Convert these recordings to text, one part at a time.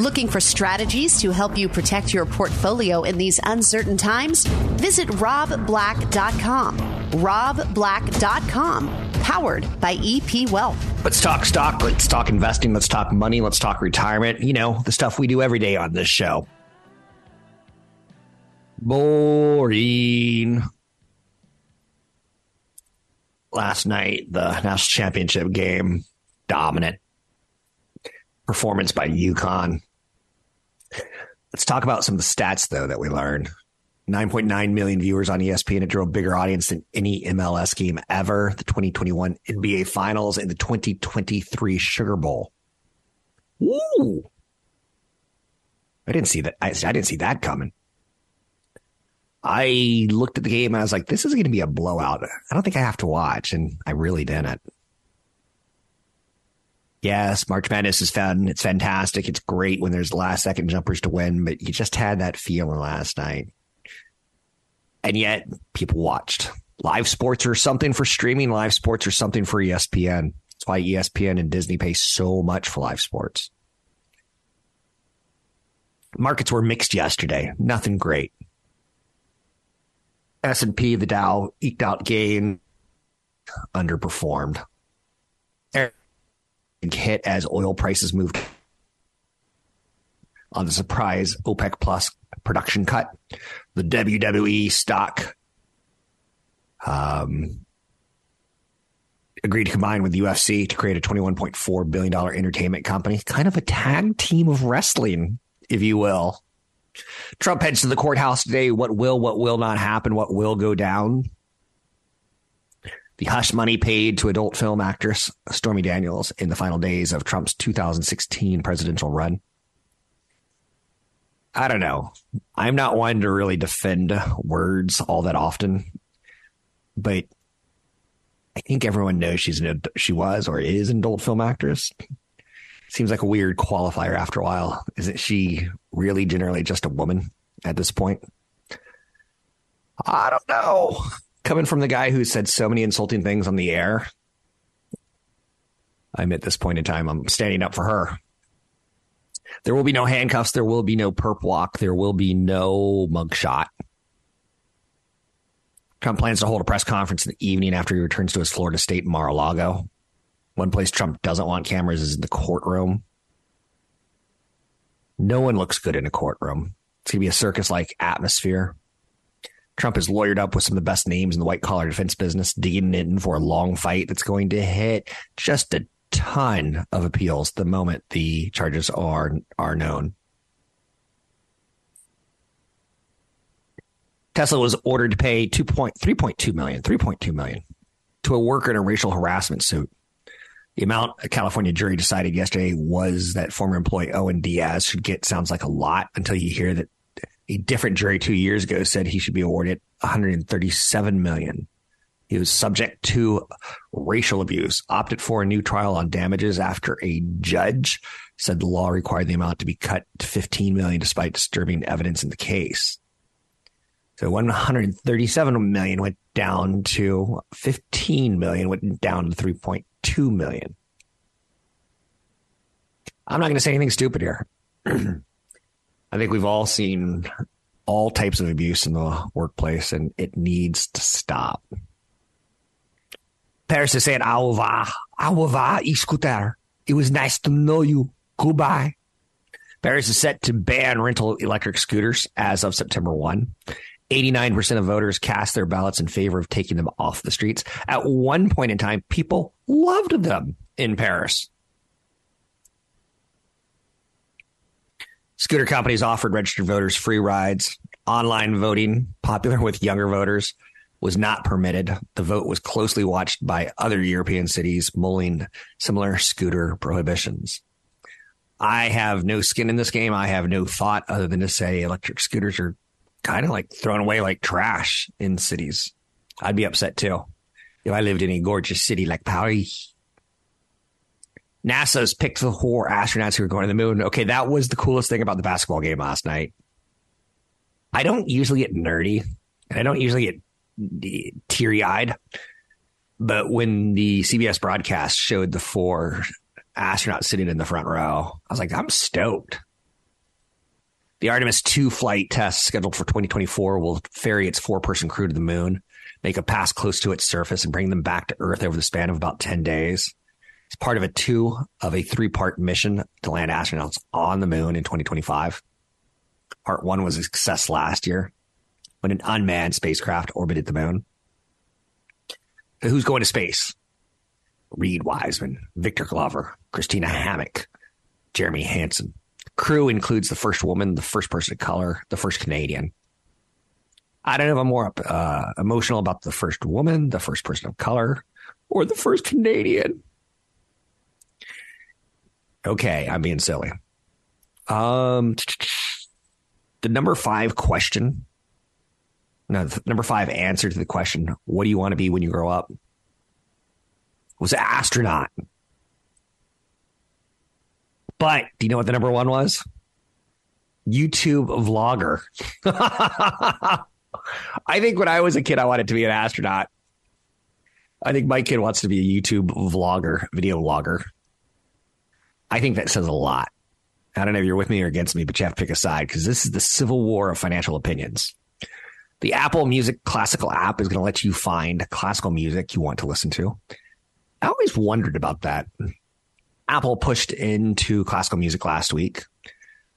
Looking for strategies to help you protect your portfolio in these uncertain times? Visit robblack.com. robblack.com, powered by EP Wealth. Let's talk stock, let's talk investing, let's talk money, let's talk retirement. You know, the stuff we do every day on this show. Boring. Last night, the national championship game, dominant performance by UConn. Let's talk about some of the stats, though, that we learned. 9.9 million viewers on ESPN. It drew a bigger audience than any MLS game ever. The 2021 NBA Finals and the 2023 Sugar Bowl. Ooh. I didn't see that. I, I didn't see that coming. I looked at the game and I was like, this is going to be a blowout. I don't think I have to watch. And I really didn't. Yes, March Madness is fun. It's fantastic. It's great when there's last second jumpers to win, but you just had that feeling last night. And yet people watched. Live sports are something for streaming. Live sports are something for ESPN. That's why ESPN and Disney pay so much for live sports. Markets were mixed yesterday. Nothing great. S&P, the Dow eked out gain, underperformed hit as oil prices moved on the surprise OPEC plus production cut. The WWE stock um, agreed to combine with UFC to create a $21.4 billion entertainment company, kind of a tag team of wrestling, if you will. Trump heads to the courthouse today. What will, what will not happen? What will go down? The hush money paid to adult film actress Stormy Daniels in the final days of Trump's 2016 presidential run. I don't know. I'm not one to really defend words all that often, but I think everyone knows she's an she was or is an adult film actress. Seems like a weird qualifier after a while. Isn't she really generally just a woman at this point? I don't know coming from the guy who said so many insulting things on the air, I'm at this point in time, I'm standing up for her. There will be no handcuffs. There will be no perp walk. There will be no mugshot. Trump plans to hold a press conference in the evening after he returns to his Florida State Mar-a-Lago. One place Trump doesn't want cameras is in the courtroom. No one looks good in a courtroom. It's going to be a circus like atmosphere. Trump is lawyered up with some of the best names in the white collar defense business, digging in for a long fight that's going to hit just a ton of appeals the moment the charges are are known. Tesla was ordered to pay 2.3.2 million, 3.2 million to a worker in a racial harassment suit. The amount a California jury decided yesterday was that former employee Owen Diaz should get sounds like a lot until you hear that a different jury two years ago said he should be awarded 137 million. He was subject to racial abuse, opted for a new trial on damages after a judge said the law required the amount to be cut to 15 million despite disturbing evidence in the case. So 137 million went down to 15 million, went down to 3.2 million. I'm not going to say anything stupid here. I think we've all seen all types of abuse in the workplace and it needs to stop. Paris is saying, au revoir, au revoir, scooter. It was nice to know you. Goodbye. Paris is set to ban rental electric scooters as of September 1. 89% of voters cast their ballots in favor of taking them off the streets. At one point in time, people loved them in Paris. Scooter companies offered registered voters free rides. Online voting, popular with younger voters, was not permitted. The vote was closely watched by other European cities, mulling similar scooter prohibitions. I have no skin in this game. I have no thought other than to say electric scooters are kind of like thrown away like trash in cities. I'd be upset too if I lived in a gorgeous city like Paris. NASA's picked the four astronauts who are going to the moon. Okay, that was the coolest thing about the basketball game last night. I don't usually get nerdy and I don't usually get eh, teary eyed. But when the CBS broadcast showed the four astronauts sitting in the front row, I was like, I'm stoked. The Artemis 2 flight test scheduled for 2024 will ferry its four person crew to the moon, make a pass close to its surface, and bring them back to Earth over the span of about 10 days. It's part of a two of a three part mission to land astronauts on the moon in 2025. Part one was a success last year when an unmanned spacecraft orbited the moon. So who's going to space? Reid Wiseman, Victor Glover, Christina Hammock, Jeremy Hansen. Crew includes the first woman, the first person of color, the first Canadian. I don't know if I'm more uh, emotional about the first woman, the first person of color, or the first Canadian. Okay, I'm being silly. Um, the number five question, no, number five answer to the question, what do you want to be when you grow up? Was an astronaut. But do you know what the number one was? YouTube vlogger. I think when I was a kid, I wanted to be an astronaut. I think my kid wants to be a YouTube vlogger, video vlogger. I think that says a lot. I don't know if you're with me or against me, but you have to pick a side because this is the civil war of financial opinions. The Apple Music Classical app is going to let you find classical music you want to listen to. I always wondered about that. Apple pushed into classical music last week.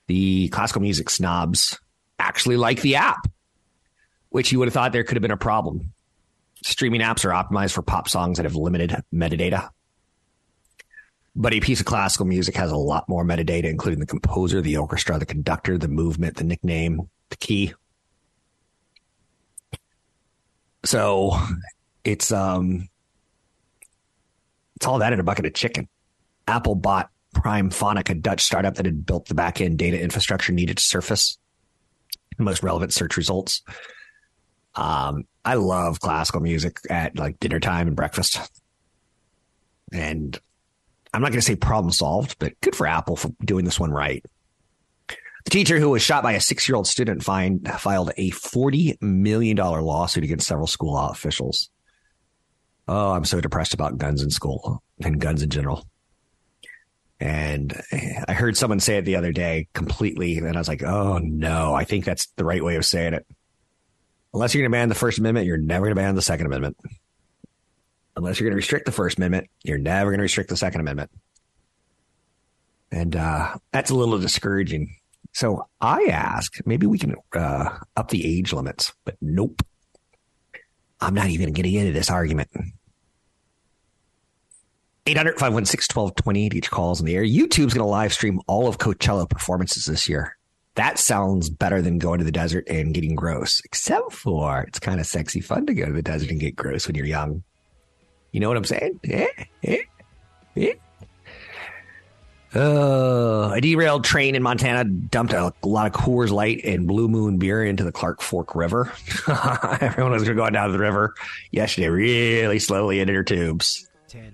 The classical music snobs actually like the app, which you would have thought there could have been a problem. Streaming apps are optimized for pop songs that have limited metadata. But a piece of classical music has a lot more metadata, including the composer, the orchestra, the conductor, the movement, the nickname, the key. So it's um it's all that in a bucket of chicken. Apple bought Primephonic, a Dutch startup that had built the back-end data infrastructure needed to surface the most relevant search results. Um, I love classical music at like dinner time and breakfast. And I'm not going to say problem solved, but good for Apple for doing this one right. The teacher who was shot by a six year old student find, filed a $40 million lawsuit against several school officials. Oh, I'm so depressed about guns in school and guns in general. And eh, I heard someone say it the other day completely, and I was like, oh no, I think that's the right way of saying it. Unless you're going to ban the First Amendment, you're never going to ban the Second Amendment unless you're going to restrict the First Amendment, you're never going to restrict the Second Amendment. And uh, that's a little discouraging. So I ask, maybe we can uh, up the age limits, but nope. I'm not even getting into this argument. 800 516 1228 each calls in the air. YouTube's going to live stream all of Coachella performances this year. That sounds better than going to the desert and getting gross, except for it's kind of sexy fun to go to the desert and get gross when you're young. You know what I'm saying? Yeah, yeah, yeah. Uh, a derailed train in Montana dumped a lot of Coors Light and Blue Moon beer into the Clark Fork River. Everyone was going down the river yesterday really slowly into their tubes. Ten.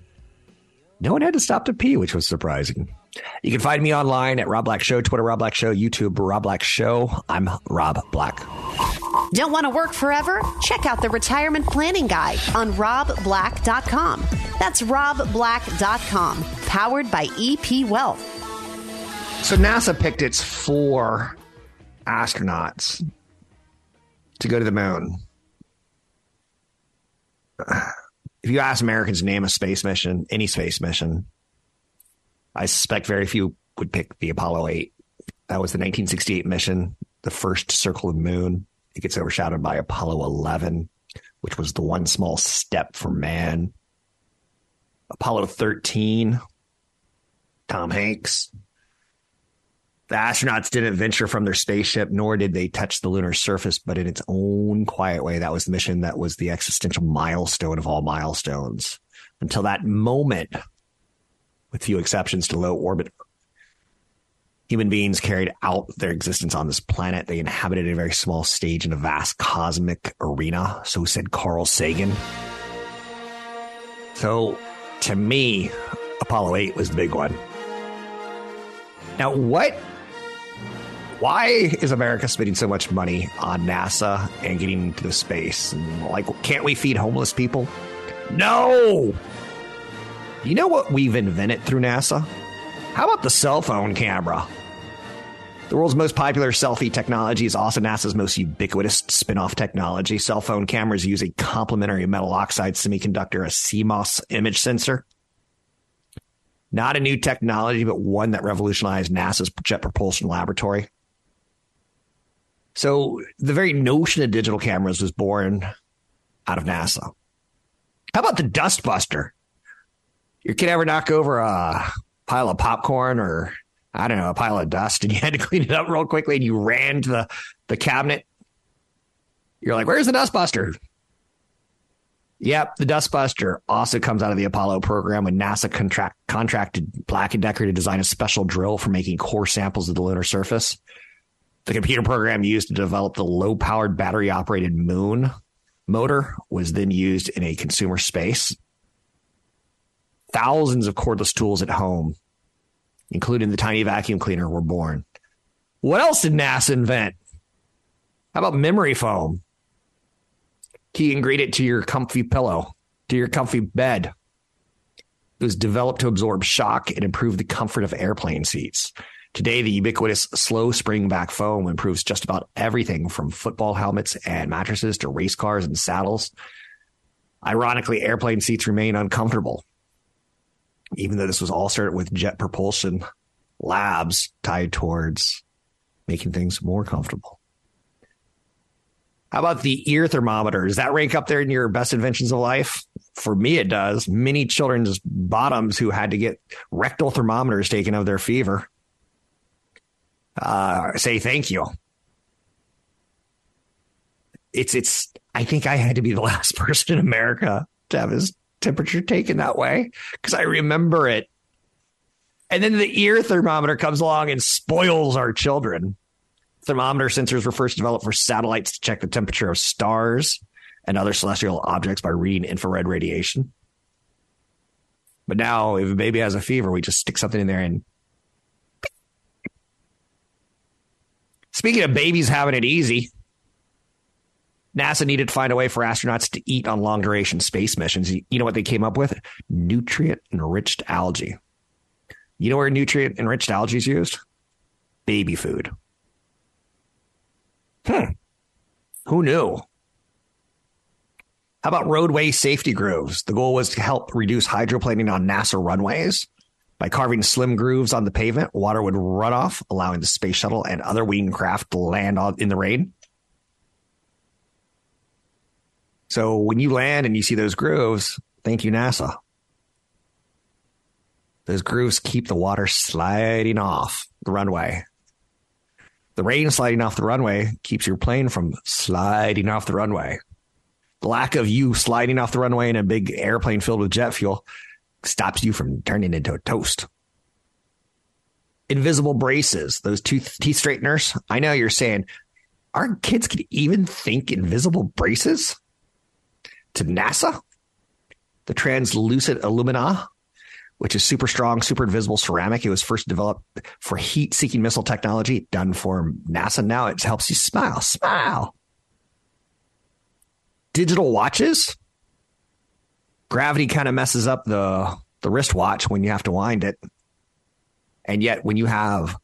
No one had to stop to pee, which was surprising. You can find me online at Rob Black Show, Twitter Rob Black Show, YouTube Rob Black Show. I'm Rob Black. Don't want to work forever? Check out the Retirement Planning Guide on robblack.com. That's robblack.com, powered by EP Wealth. So NASA picked its four astronauts to go to the moon. If you ask Americans name a space mission, any space mission, I suspect very few would pick the Apollo 8. That was the 1968 mission, the first to circle the moon. It gets overshadowed by Apollo 11, which was the one small step for man. Apollo 13, Tom Hanks. The astronauts didn't venture from their spaceship, nor did they touch the lunar surface, but in its own quiet way, that was the mission that was the existential milestone of all milestones. Until that moment, with few exceptions to low orbit human beings carried out their existence on this planet. They inhabited a very small stage in a vast cosmic arena. So said Carl Sagan. So to me, Apollo 8 was the big one. Now, what? Why is America spending so much money on NASA and getting into space? And like, can't we feed homeless people? No! You know what we've invented through NASA? How about the cell phone camera? The world's most popular selfie technology is also NASA's most ubiquitous spin off technology. Cell phone cameras use a complementary metal oxide semiconductor, a CMOS image sensor. Not a new technology, but one that revolutionized NASA's Jet Propulsion Laboratory. So the very notion of digital cameras was born out of NASA. How about the Dustbuster? Your kid ever knock over a pile of popcorn or I don't know, a pile of dust and you had to clean it up real quickly and you ran to the, the cabinet? You're like, where's the Dustbuster? Yep, the Dustbuster also comes out of the Apollo program when NASA contract, contracted Black & Decker to design a special drill for making core samples of the lunar surface. The computer program used to develop the low-powered battery-operated moon motor was then used in a consumer space. Thousands of cordless tools at home, including the tiny vacuum cleaner, were born. What else did NASA invent? How about memory foam? Key ingredient to your comfy pillow, to your comfy bed. It was developed to absorb shock and improve the comfort of airplane seats. Today, the ubiquitous slow spring back foam improves just about everything from football helmets and mattresses to race cars and saddles. Ironically, airplane seats remain uncomfortable, even though this was all started with jet propulsion labs tied towards making things more comfortable. How about the ear thermometer? Does that rank up there in your best inventions of life? For me, it does. Many children's bottoms who had to get rectal thermometers taken of their fever uh, say thank you. It's it's. I think I had to be the last person in America to have his temperature taken that way because I remember it. And then the ear thermometer comes along and spoils our children. Thermometer sensors were first developed for satellites to check the temperature of stars and other celestial objects by reading infrared radiation. But now, if a baby has a fever, we just stick something in there and Speaking of babies having it easy, NASA needed to find a way for astronauts to eat on long duration space missions. You know what they came up with? Nutrient enriched algae. You know where nutrient enriched algae is used? Baby food. Hmm. Who knew? How about roadway safety grooves? The goal was to help reduce hydroplaning on NASA runways. By carving slim grooves on the pavement, water would run off, allowing the space shuttle and other winged craft to land on, in the rain. So when you land and you see those grooves, thank you, NASA. Those grooves keep the water sliding off the runway. The rain sliding off the runway keeps your plane from sliding off the runway. The lack of you sliding off the runway in a big airplane filled with jet fuel stops you from turning into a toast. Invisible braces, those tooth teeth straighteners. I know you're saying, our kids can even think invisible braces? To NASA? The translucent alumina, which is super strong, super invisible ceramic. It was first developed for heat seeking missile technology, done for NASA. Now it helps you smile, smile. Digital watches gravity kind of messes up the the wristwatch when you have to wind it. And yet when you have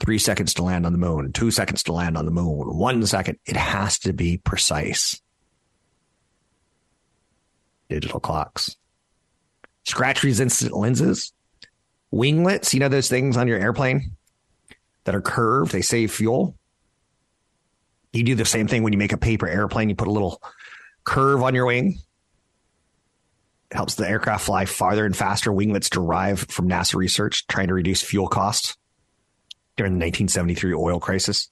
three seconds to land on the moon, two seconds to land on the moon, one second, it has to be precise. Digital clocks. Scratch resistant lenses. Winglets, you know those things on your airplane that are curved, they save fuel. You do the same thing when you make a paper airplane, you put a little curve on your wing It helps the aircraft fly farther and faster. Winglets derived from NASA research trying to reduce fuel costs during the 1973 oil crisis.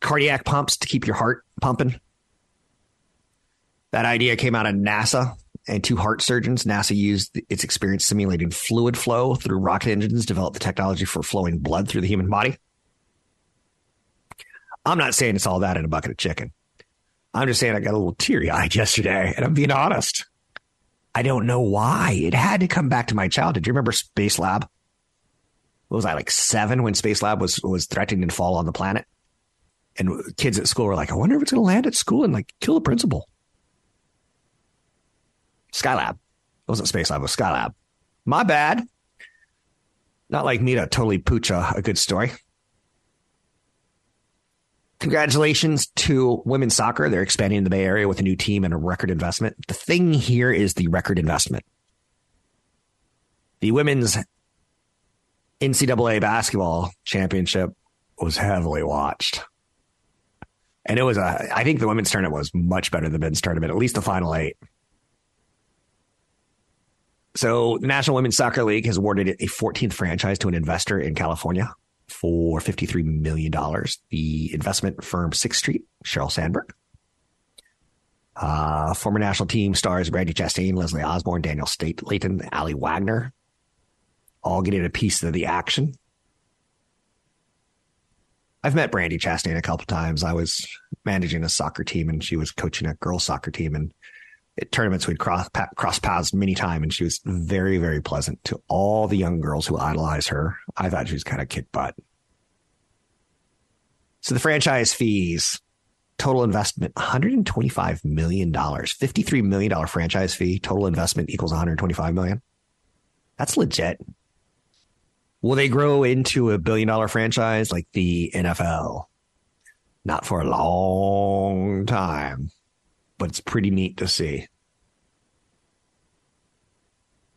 Cardiac pumps to keep your heart pumping. That idea came out of NASA and two heart surgeons. NASA used its experience simulating fluid flow through rocket engines, developed the technology for flowing blood through the human body. I'm not saying it's all that in a bucket of chicken. I'm just saying I got a little teary eyed yesterday, and I'm being honest. I don't know why. It had to come back to my childhood. Do you remember Space Lab? What was I like seven when Space Lab was was threatening to fall on the planet? And kids at school were like, I wonder if it's going to land at school and like kill the principal. Skylab. It wasn't Space Lab, it was Skylab. My bad. Not like me to totally pooch a, a good story. Congratulations to women's soccer. They're expanding in the Bay Area with a new team and a record investment. The thing here is the record investment. The women's NCAA basketball championship was heavily watched. And it was a, I think the women's tournament was much better than the men's tournament, at least the final eight. So the National Women's Soccer League has awarded a 14th franchise to an investor in California for $53 million. The investment firm Sixth Street, Sheryl Sandberg. Uh, former national team stars Brandi Chastain, Leslie Osborne, Danielle Slaton, Aly Wagner, all getting a piece of the action. I've met Brandi Chastain a couple times. I was managing a soccer team and she was coaching a girls soccer team and tournaments we'd cross, cross paths many times and she was very, very pleasant to all the young girls who idolize her. I thought she was kind of kick butt. So the franchise fees, total investment, $125 million, $53 million franchise fee, total investment equals 125 million. That's legit. Will they grow into a billion dollar franchise like the NFL? Not for a long time, but it's pretty neat to see.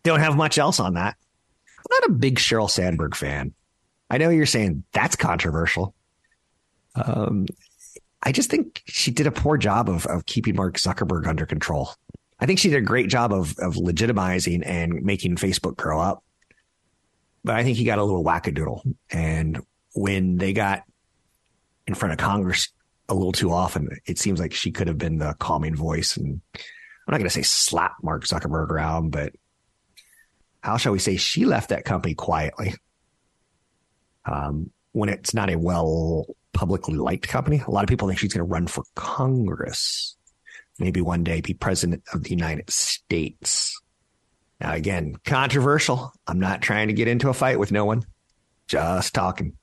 Don't have much else on that. I'm not a big Sheryl Sandberg fan. I know you're saying that's controversial. Um, I just think she did a poor job of, of keeping Mark Zuckerberg under control. I think she did a great job of, of legitimizing and making Facebook grow up. But I think he got a little wackadoodle. And when they got in front of Congress a little too often, it seems like she could have been the calming voice. And I'm not going to say slap Mark Zuckerberg around, but how shall we say she left that company quietly um, when it's not a well publicly liked company. A lot of people think she's going to run for Congress, maybe one day be president of the United States. Now, again, controversial. I'm not trying to get into a fight with no one, just talking.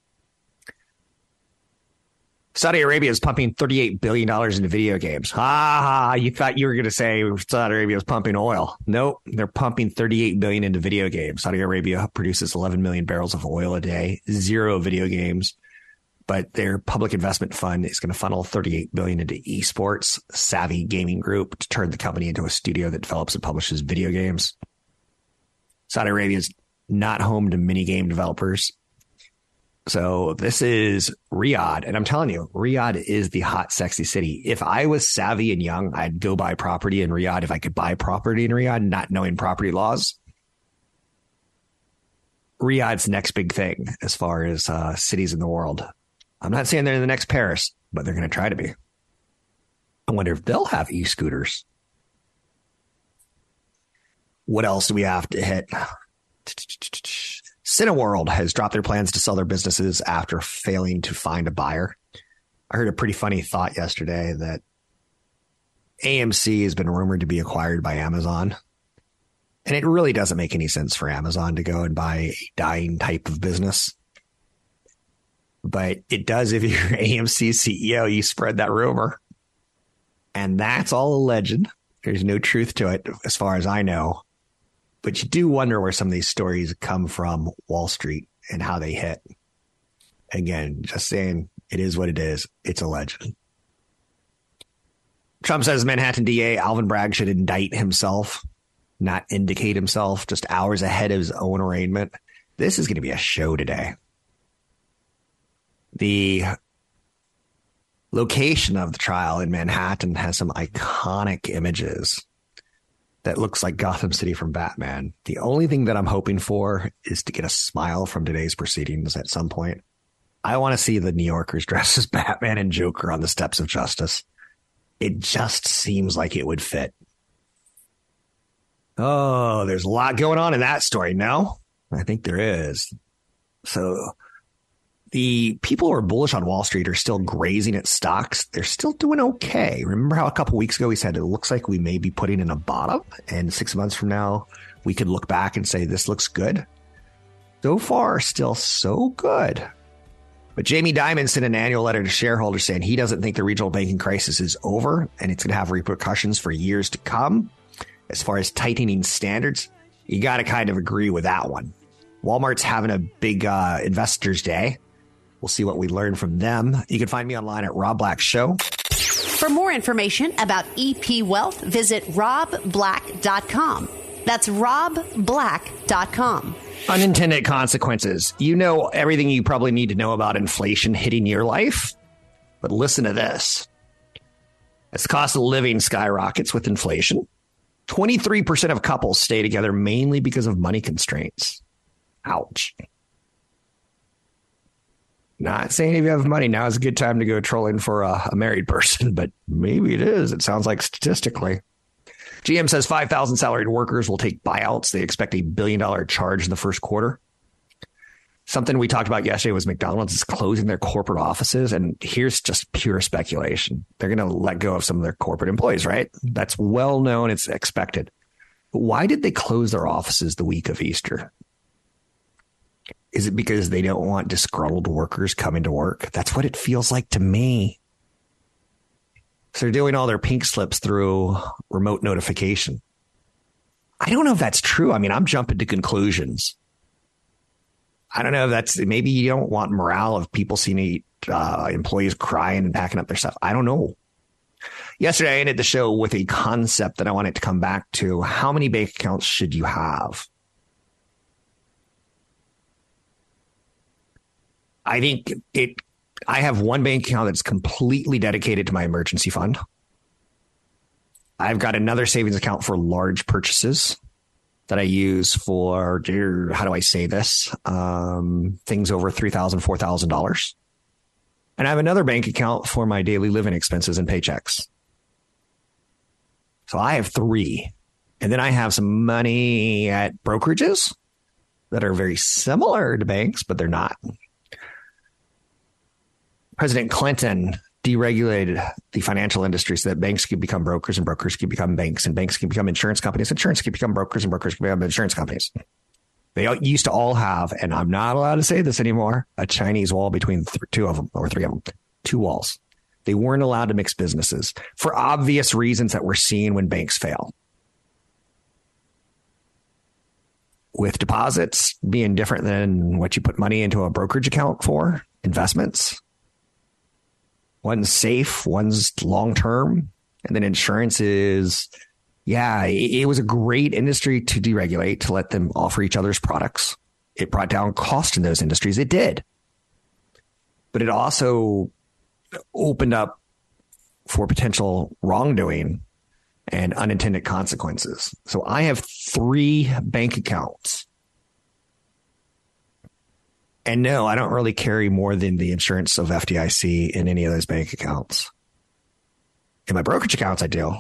Saudi Arabia is pumping $38 billion into video games. Ha ha, you thought you were going to say Saudi Arabia was pumping oil. Nope, they're pumping 38 billion into video games. Saudi Arabia produces 11 million barrels of oil a day, zero video games. But their public investment fund is going to funnel 38 billion into esports, Savvy Gaming Group, to turn the company into a studio that develops and publishes video games. Saudi Arabia is not home to mini game developers. So this is Riyadh. And I'm telling you, Riyadh is the hot, sexy city. If I was savvy and young, I'd go buy property in Riyadh if I could buy property in Riyadh, not knowing property laws. Riyadh's next big thing as far as uh, cities in the world. I'm not saying they're the next Paris, but they're going to try to be. I wonder if they'll have e scooters. What else do we have to hit? Cineworld has dropped their plans to sell their businesses after failing to find a buyer. I heard a pretty funny thought yesterday that AMC has been rumored to be acquired by Amazon. And it really doesn't make any sense for Amazon to go and buy a dying type of business. But it does if you're AMC CEO, you spread that rumor. And that's all a legend. There's no truth to it as far as I know. But you do wonder where some of these stories come from Wall Street and how they hit. Again, just saying it is what it is. It's a legend. Trump says Manhattan DA Alvin Bragg should indict himself, not indicate himself, just hours ahead of his own arraignment. This is going to be a show today. The location of the trial in Manhattan has some iconic images that looks like Gotham City from Batman. The only thing that I'm hoping for is to get a smile from today's proceedings at some point. I want to see the New Yorkers dressed as Batman and Joker on the steps of justice. It just seems like it would fit. Oh, there's a lot going on in that story. No, I think there is. So the people who are bullish on Wall Street are still grazing at stocks. They're still doing okay. Remember how a couple weeks ago we said it looks like we may be putting in a bottom, and six months from now we could look back and say this looks good. So far, still so good. But Jamie Dimon sent an annual letter to shareholders saying he doesn't think the regional banking crisis is over and it's going to have repercussions for years to come. As far as tightening standards, you got to kind of agree with that one. Walmart's having a big uh, investors day. We'll see what we learn from them. You can find me online at Rob Black Show. For more information about EP Wealth, visit robblack.com. That's robblack.com. Unintended consequences. You know everything you probably need to know about inflation hitting your life, but listen to this. As the cost of living skyrockets with inflation, 23% of couples stay together mainly because of money constraints. Ouch. Not saying if you have money, now is a good time to go trolling for a, a married person, but maybe it is. It sounds like statistically. GM says 5,000 salaried workers will take buyouts. They expect a billion dollar charge in the first quarter. Something we talked about yesterday was McDonald's is closing their corporate offices. And here's just pure speculation. They're going to let go of some of their corporate employees, right? That's well known. It's expected. Why did they close their offices the week of Easter? Is it because they don't want disgruntled workers coming to work? That's what it feels like to me. So they're doing all their pink slips through remote notification. I don't know if that's true. I mean, I'm jumping to conclusions. I don't know if that's maybe you don't want morale of people seeing uh, employees crying and packing up their stuff. I don't know. Yesterday, I ended the show with a concept that I wanted to come back to. How many bank accounts should you have? I think it. I have one bank account that's completely dedicated to my emergency fund. I've got another savings account for large purchases that I use for how do I say this? Um, things over three thousand, four thousand dollars, and I have another bank account for my daily living expenses and paychecks. So I have three, and then I have some money at brokerages that are very similar to banks, but they're not. President Clinton deregulated the financial industry so that banks could become brokers and brokers could become banks and banks could become insurance companies. Insurance could become brokers and brokers could become insurance companies. They used to all have, and I'm not allowed to say this anymore, a Chinese wall between th- two of them or three of them, two walls. They weren't allowed to mix businesses for obvious reasons that we're seeing when banks fail. With deposits being different than what you put money into a brokerage account for, investments, one's safe, one's long term, and then insurance is, yeah, it, was a great industry to deregulate to let them offer each other's products. It brought down cost in those industries. It did, but it also opened up for potential wrongdoing and unintended consequences. So I have three bank accounts and no, I don't really carry more than the insurance of FDIC in any of those bank accounts. In my brokerage accounts, I do.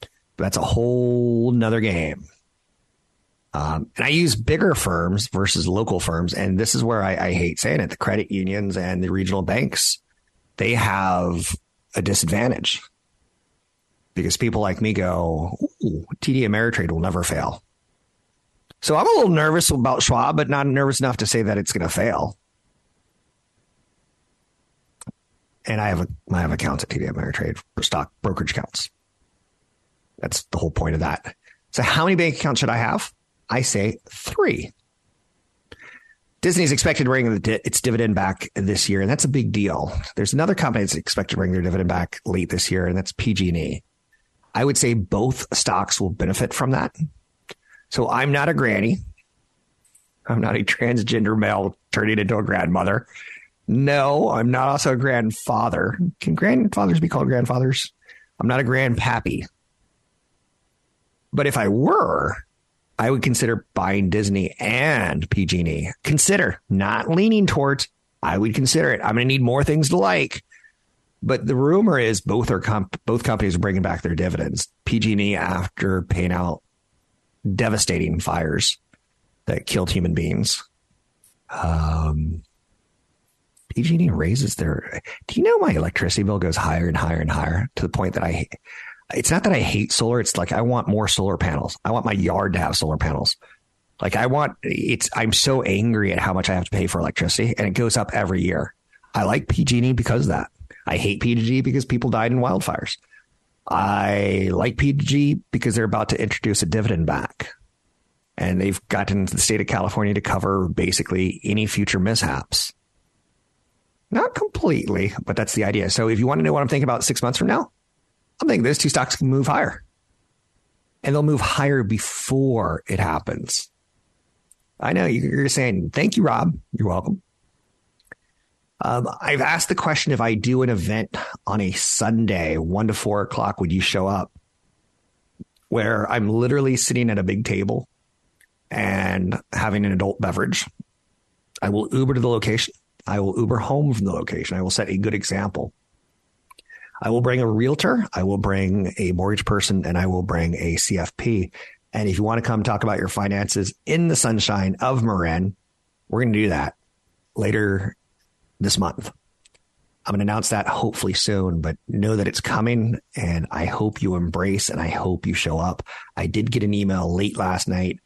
But that's a whole nother game. Um, and I use bigger firms versus local firms. And this is where I, I hate saying it. The credit unions and the regional banks, they have a disadvantage because people like me go, TD Ameritrade will never fail. So I'm a little nervous about Schwab, but not nervous enough to say that it's going to fail. And I have a I have accounts at TD Ameritrade for stock brokerage accounts. That's the whole point of that. So how many bank accounts should I have? I say three. Disney is expected to bring its dividend back this year, and that's a big deal. There's another company that's expected to bring their dividend back late this year, and that's PG&E. I would say both stocks will benefit from that. So I'm not a granny. I'm not a transgender male turning into a grandmother. No, I'm not also a grandfather. Can grandfathers be called grandfathers? I'm not a grandpappy. But if I were, I would consider buying Disney and PG&E. Consider, not leaning towards. I would consider it. I'm going to need more things to like. But the rumor is both are comp- both companies are bringing back their dividends. PG&E after paying out devastating fires that killed human beings. Um, PG&E raises their. Do you know my electricity bill goes higher and higher and higher to the point that I. It's not that I hate solar. It's like I want more solar panels. I want my yard to have solar panels. Like I want it's. I'm so angry at how much I have to pay for electricity, and it goes up every year. I like PG&E because of that. I hate PG&E because people died in wildfires. I like PG because they're about to introduce a dividend back. And they've gotten the state of California to cover basically any future mishaps. Not completely, but that's the idea. So if you want to know what I'm thinking about six months from now, I'm thinking those two stocks can move higher. And they'll move higher before it happens. I know you're saying, thank you, Rob. You're welcome. Um, I've asked the question if I do an event on a Sunday, one to four o'clock, would you show up? Where I'm literally sitting at a big table and having an adult beverage. I will Uber to the location. I will Uber home from the location. I will set a good example. I will bring a realtor. I will bring a mortgage person and I will bring a CFP. And if you want to come talk about your finances in the sunshine of Marin, we're going to do that later this month. I'm going to announce that hopefully soon, but know that it's coming and I hope you embrace and I hope you show up. I did get an email late last night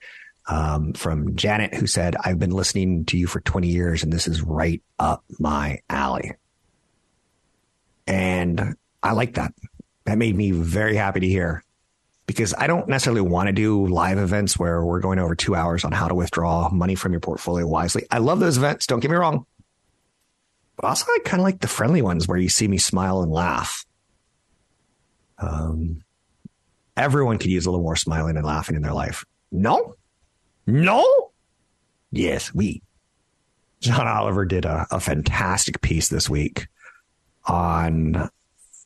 um, from Janet who said, I've been listening to you for 20 years and this is right up my alley. And I like that. That made me very happy to hear because I don't necessarily want to do live events where we're going over two hours on how to withdraw money from your portfolio wisely. I love those events. Don't get me wrong. But also, I kind of like the friendly ones where you see me smile and laugh. Um, everyone could use a little more smiling and laughing in their life. No, no, yes, we. John Oliver did a, a fantastic piece this week on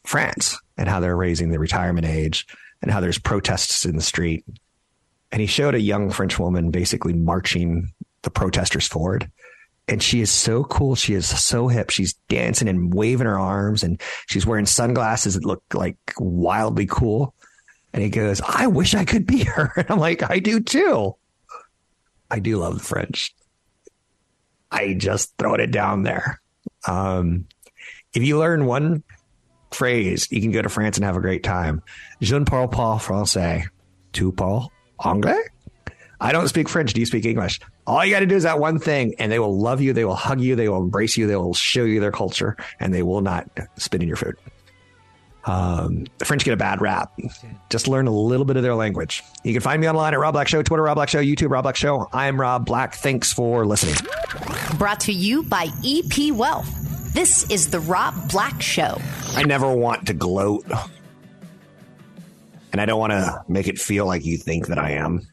France and how they're raising the retirement age and how there's protests in the street. And he showed a young French woman basically marching the protesters forward and she is so cool. She is so hip. She's dancing and waving her arms and she's wearing sunglasses that look like wildly cool. And he goes, I wish I could be her. And I'm like, I do too. I do love the French. I just throw it down there. Um, if you learn one phrase, you can go to France and have a great time. Je ne parle pas français. Tu parles anglais? I don't speak French. Do you speak English? All you got to do is that one thing, and they will love you. They will hug you. They will embrace you. They will show you their culture, and they will not spit in your food. Um, the French get a bad rap. Just learn a little bit of their language. You can find me online at Rob Black Show, Twitter Rob Black Show, YouTube Rob Black Show. I am Rob Black. Thanks for listening. Brought to you by EP Wealth. This is the Rob Black Show. I never want to gloat, and I don't want to make it feel like you think that I am.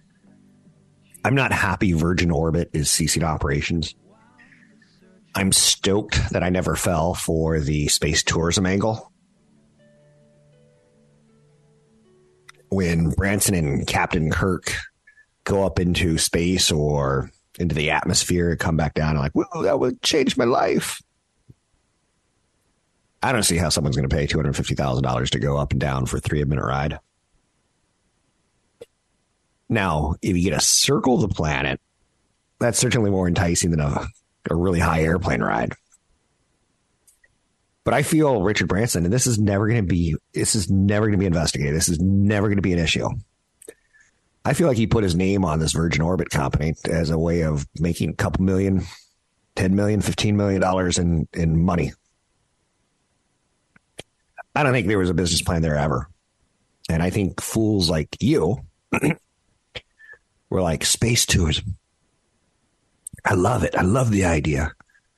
I'm not happy Virgin Orbit is ceasing operations. I'm stoked that I never fell for the space tourism angle. When Branson and Captain Kirk go up into space or into the atmosphere and come back down, I'm like, whoa, that would change my life. I don't see how someone's going to pay $250,000 to go up and down for a three minute ride. Now, if you get to circle the planet, that's certainly more enticing than a, a really high airplane ride. But I feel Richard Branson, and this is never going to be this is never going to be investigated. This is never going to be an issue. I feel like he put his name on this Virgin Orbit company as a way of making a couple million, 10 million, 15 million dollars in in money. I don't think there was a business plan there ever. And I think fools like you We're like space tourism. I love it. I love the idea.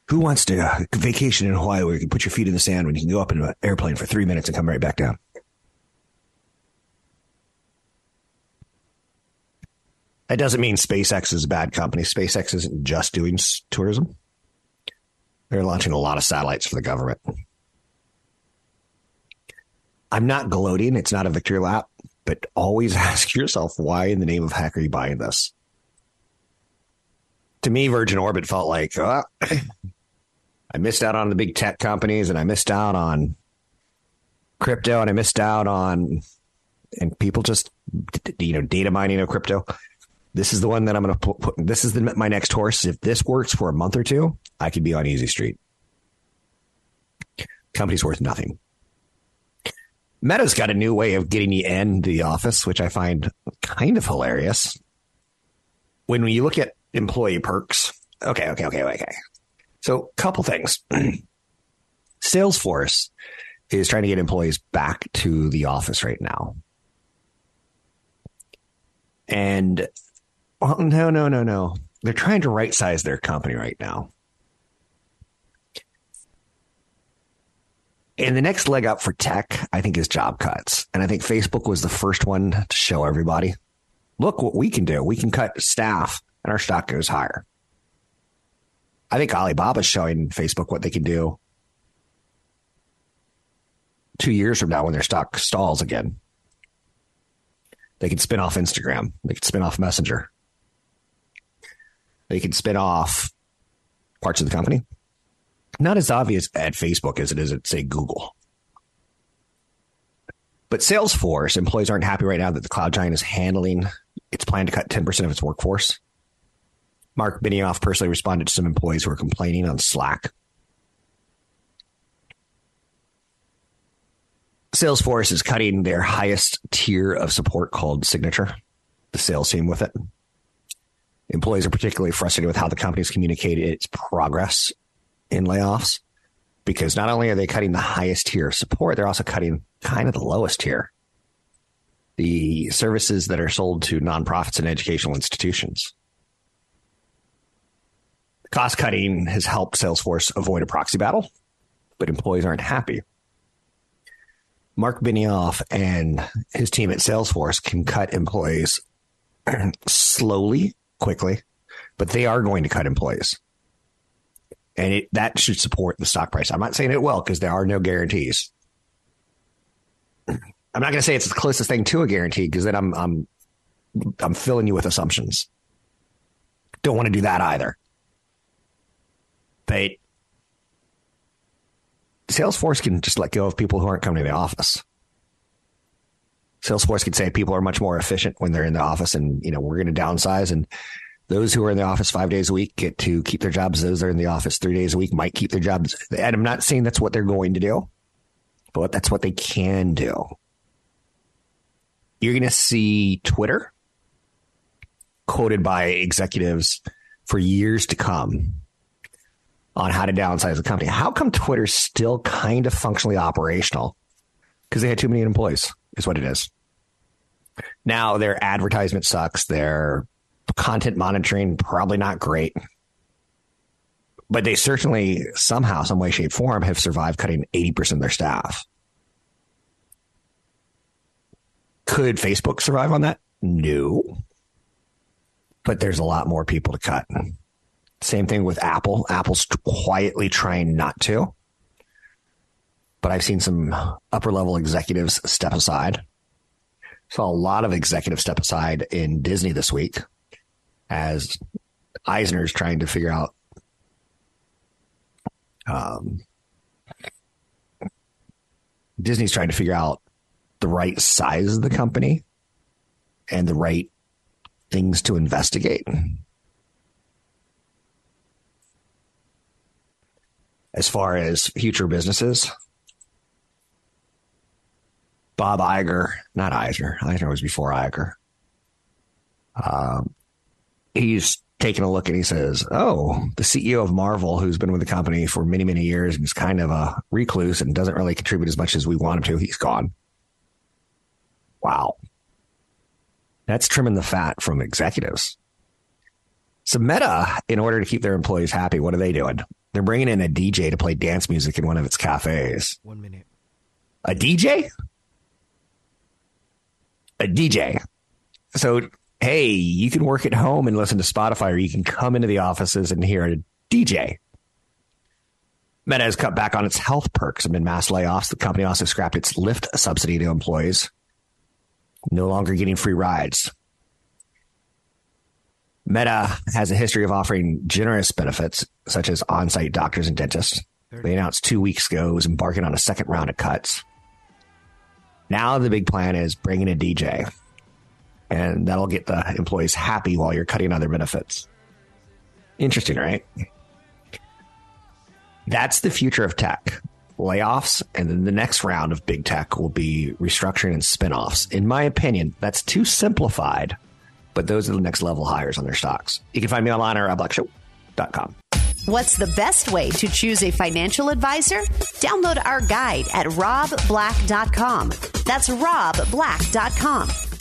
Who wants to uh, vacation in Hawaii where you can put your feet in the sand when you can go up in an airplane for three minutes and come right back down? That doesn't mean SpaceX is a bad company. SpaceX isn't just doing tourism. They're launching a lot of satellites for the government. I'm not gloating. It's not a victory lap but always ask yourself why in the name of heck are you buying this? To me, Virgin Orbit felt like uh, I missed out on the big tech companies and I missed out on crypto and I missed out on and people just you know data mining of crypto. This is the one that I'm going to put, put. This is the, my next horse. If this works for a month or two, I could be on Easy Street. Company's worth nothing. Meta's got a new way of getting you into the office, which I find kind of hilarious. When you look at employee perks, okay, okay, okay, okay. So, couple things. Salesforce is trying to get employees back to the office right now. And well, no, no, no, no. They're trying to right size their company right now. And the next leg up for tech, I think, is job cuts. And I think Facebook was the first one to show everybody look what we can do. We can cut staff and our stock goes higher. I think Alibaba's showing Facebook what they can do two years from now when their stock stalls again. They can spin off Instagram. They can spin off Messenger. They can spin off parts of the company. Not as obvious at Facebook as it is at, say, Google. But Salesforce employees aren't happy right now that the cloud giant is handling its plan to cut 10% of its workforce. Marc Benioff personally responded to some employees who were complaining on Slack. Salesforce is cutting their highest tier of support called Signature, the sales team with it. Employees are particularly frustrated with how the company has communicated its progress in layoffs because not only are they cutting the highest tier of support, they're also cutting kind of the lowest tier. The services that are sold to nonprofits and educational institutions. Cost cutting has helped Salesforce avoid a proxy battle, but employees aren't happy. Marc Benioff and his team at Salesforce can cut employees slowly, quickly, but they are going to cut employees. And it, that should support the stock price. I'm not saying it will because there are no guarantees. I'm not going to say it's the closest thing to a guarantee because then I'm I'm I'm filling you with assumptions. Don't want to do that either. But Salesforce can just let go of people who aren't coming to the office. Salesforce can say people are much more efficient when they're in the office and, you know, we're going to downsize and those who are in the office five days a week get to keep their jobs. Those that are in the office three days a week might keep their jobs. And I'm not saying that's what they're going to do, but that's what they can do. You're going to see Twitter quoted by executives for years to come on how to downsize the company. How come Twitter's still kind of functionally operational? Because they had too many employees, is what it is. Now their advertisement sucks. Their content monitoring probably not great. But they certainly somehow, some way, shape, form have survived cutting 80% of their staff. Could Facebook survive on that? No. But there's a lot more people to cut. Same thing with Apple. Apple's quietly trying not to. But I've seen some upper level executives step aside. Saw a lot of executives step aside in Disney this week as Eisner's trying to figure out um, Disney's trying to figure out the right size of the company and the right things to investigate. as far as future businesses. Bob Iger, not Eisner, Eisner was before Iger. Um, he's taking a look and he says, Oh, the CEO of Marvel, who's been with the company for many, many years and is kind of a recluse and doesn't really contribute as much as we want him to, he's gone. Wow. That's trimming the fat from executives. So Meta, in order to keep their employees happy, what are they doing? They're bringing in a DJ to play dance music in one of its cafes. One minute. A DJ? A DJ. So, hey, you can work at home and listen to Spotify, or you can come into the offices and hear a DJ. Meta has cut back on its health perks amid mass layoffs. The company also scrapped its Lyft subsidy to employees, no longer getting free rides. Meta has a history of offering generous benefits, such as on site doctors and dentists. They announced two weeks ago it was embarking on a second round of cuts. Now the big plan is bringing a DJ. And that'll get the employees happy while you're cutting other benefits. Interesting, right? That's the future of tech. Layoffs, and then the next round of big tech will be restructuring and spinoffs. In my opinion, that's too simplified, but those are the next level hires on their stocks. You can find me online at robblackshow.com. What's the best way to choose a financial advisor? Download our guide at robblack.com. That's robblack.com,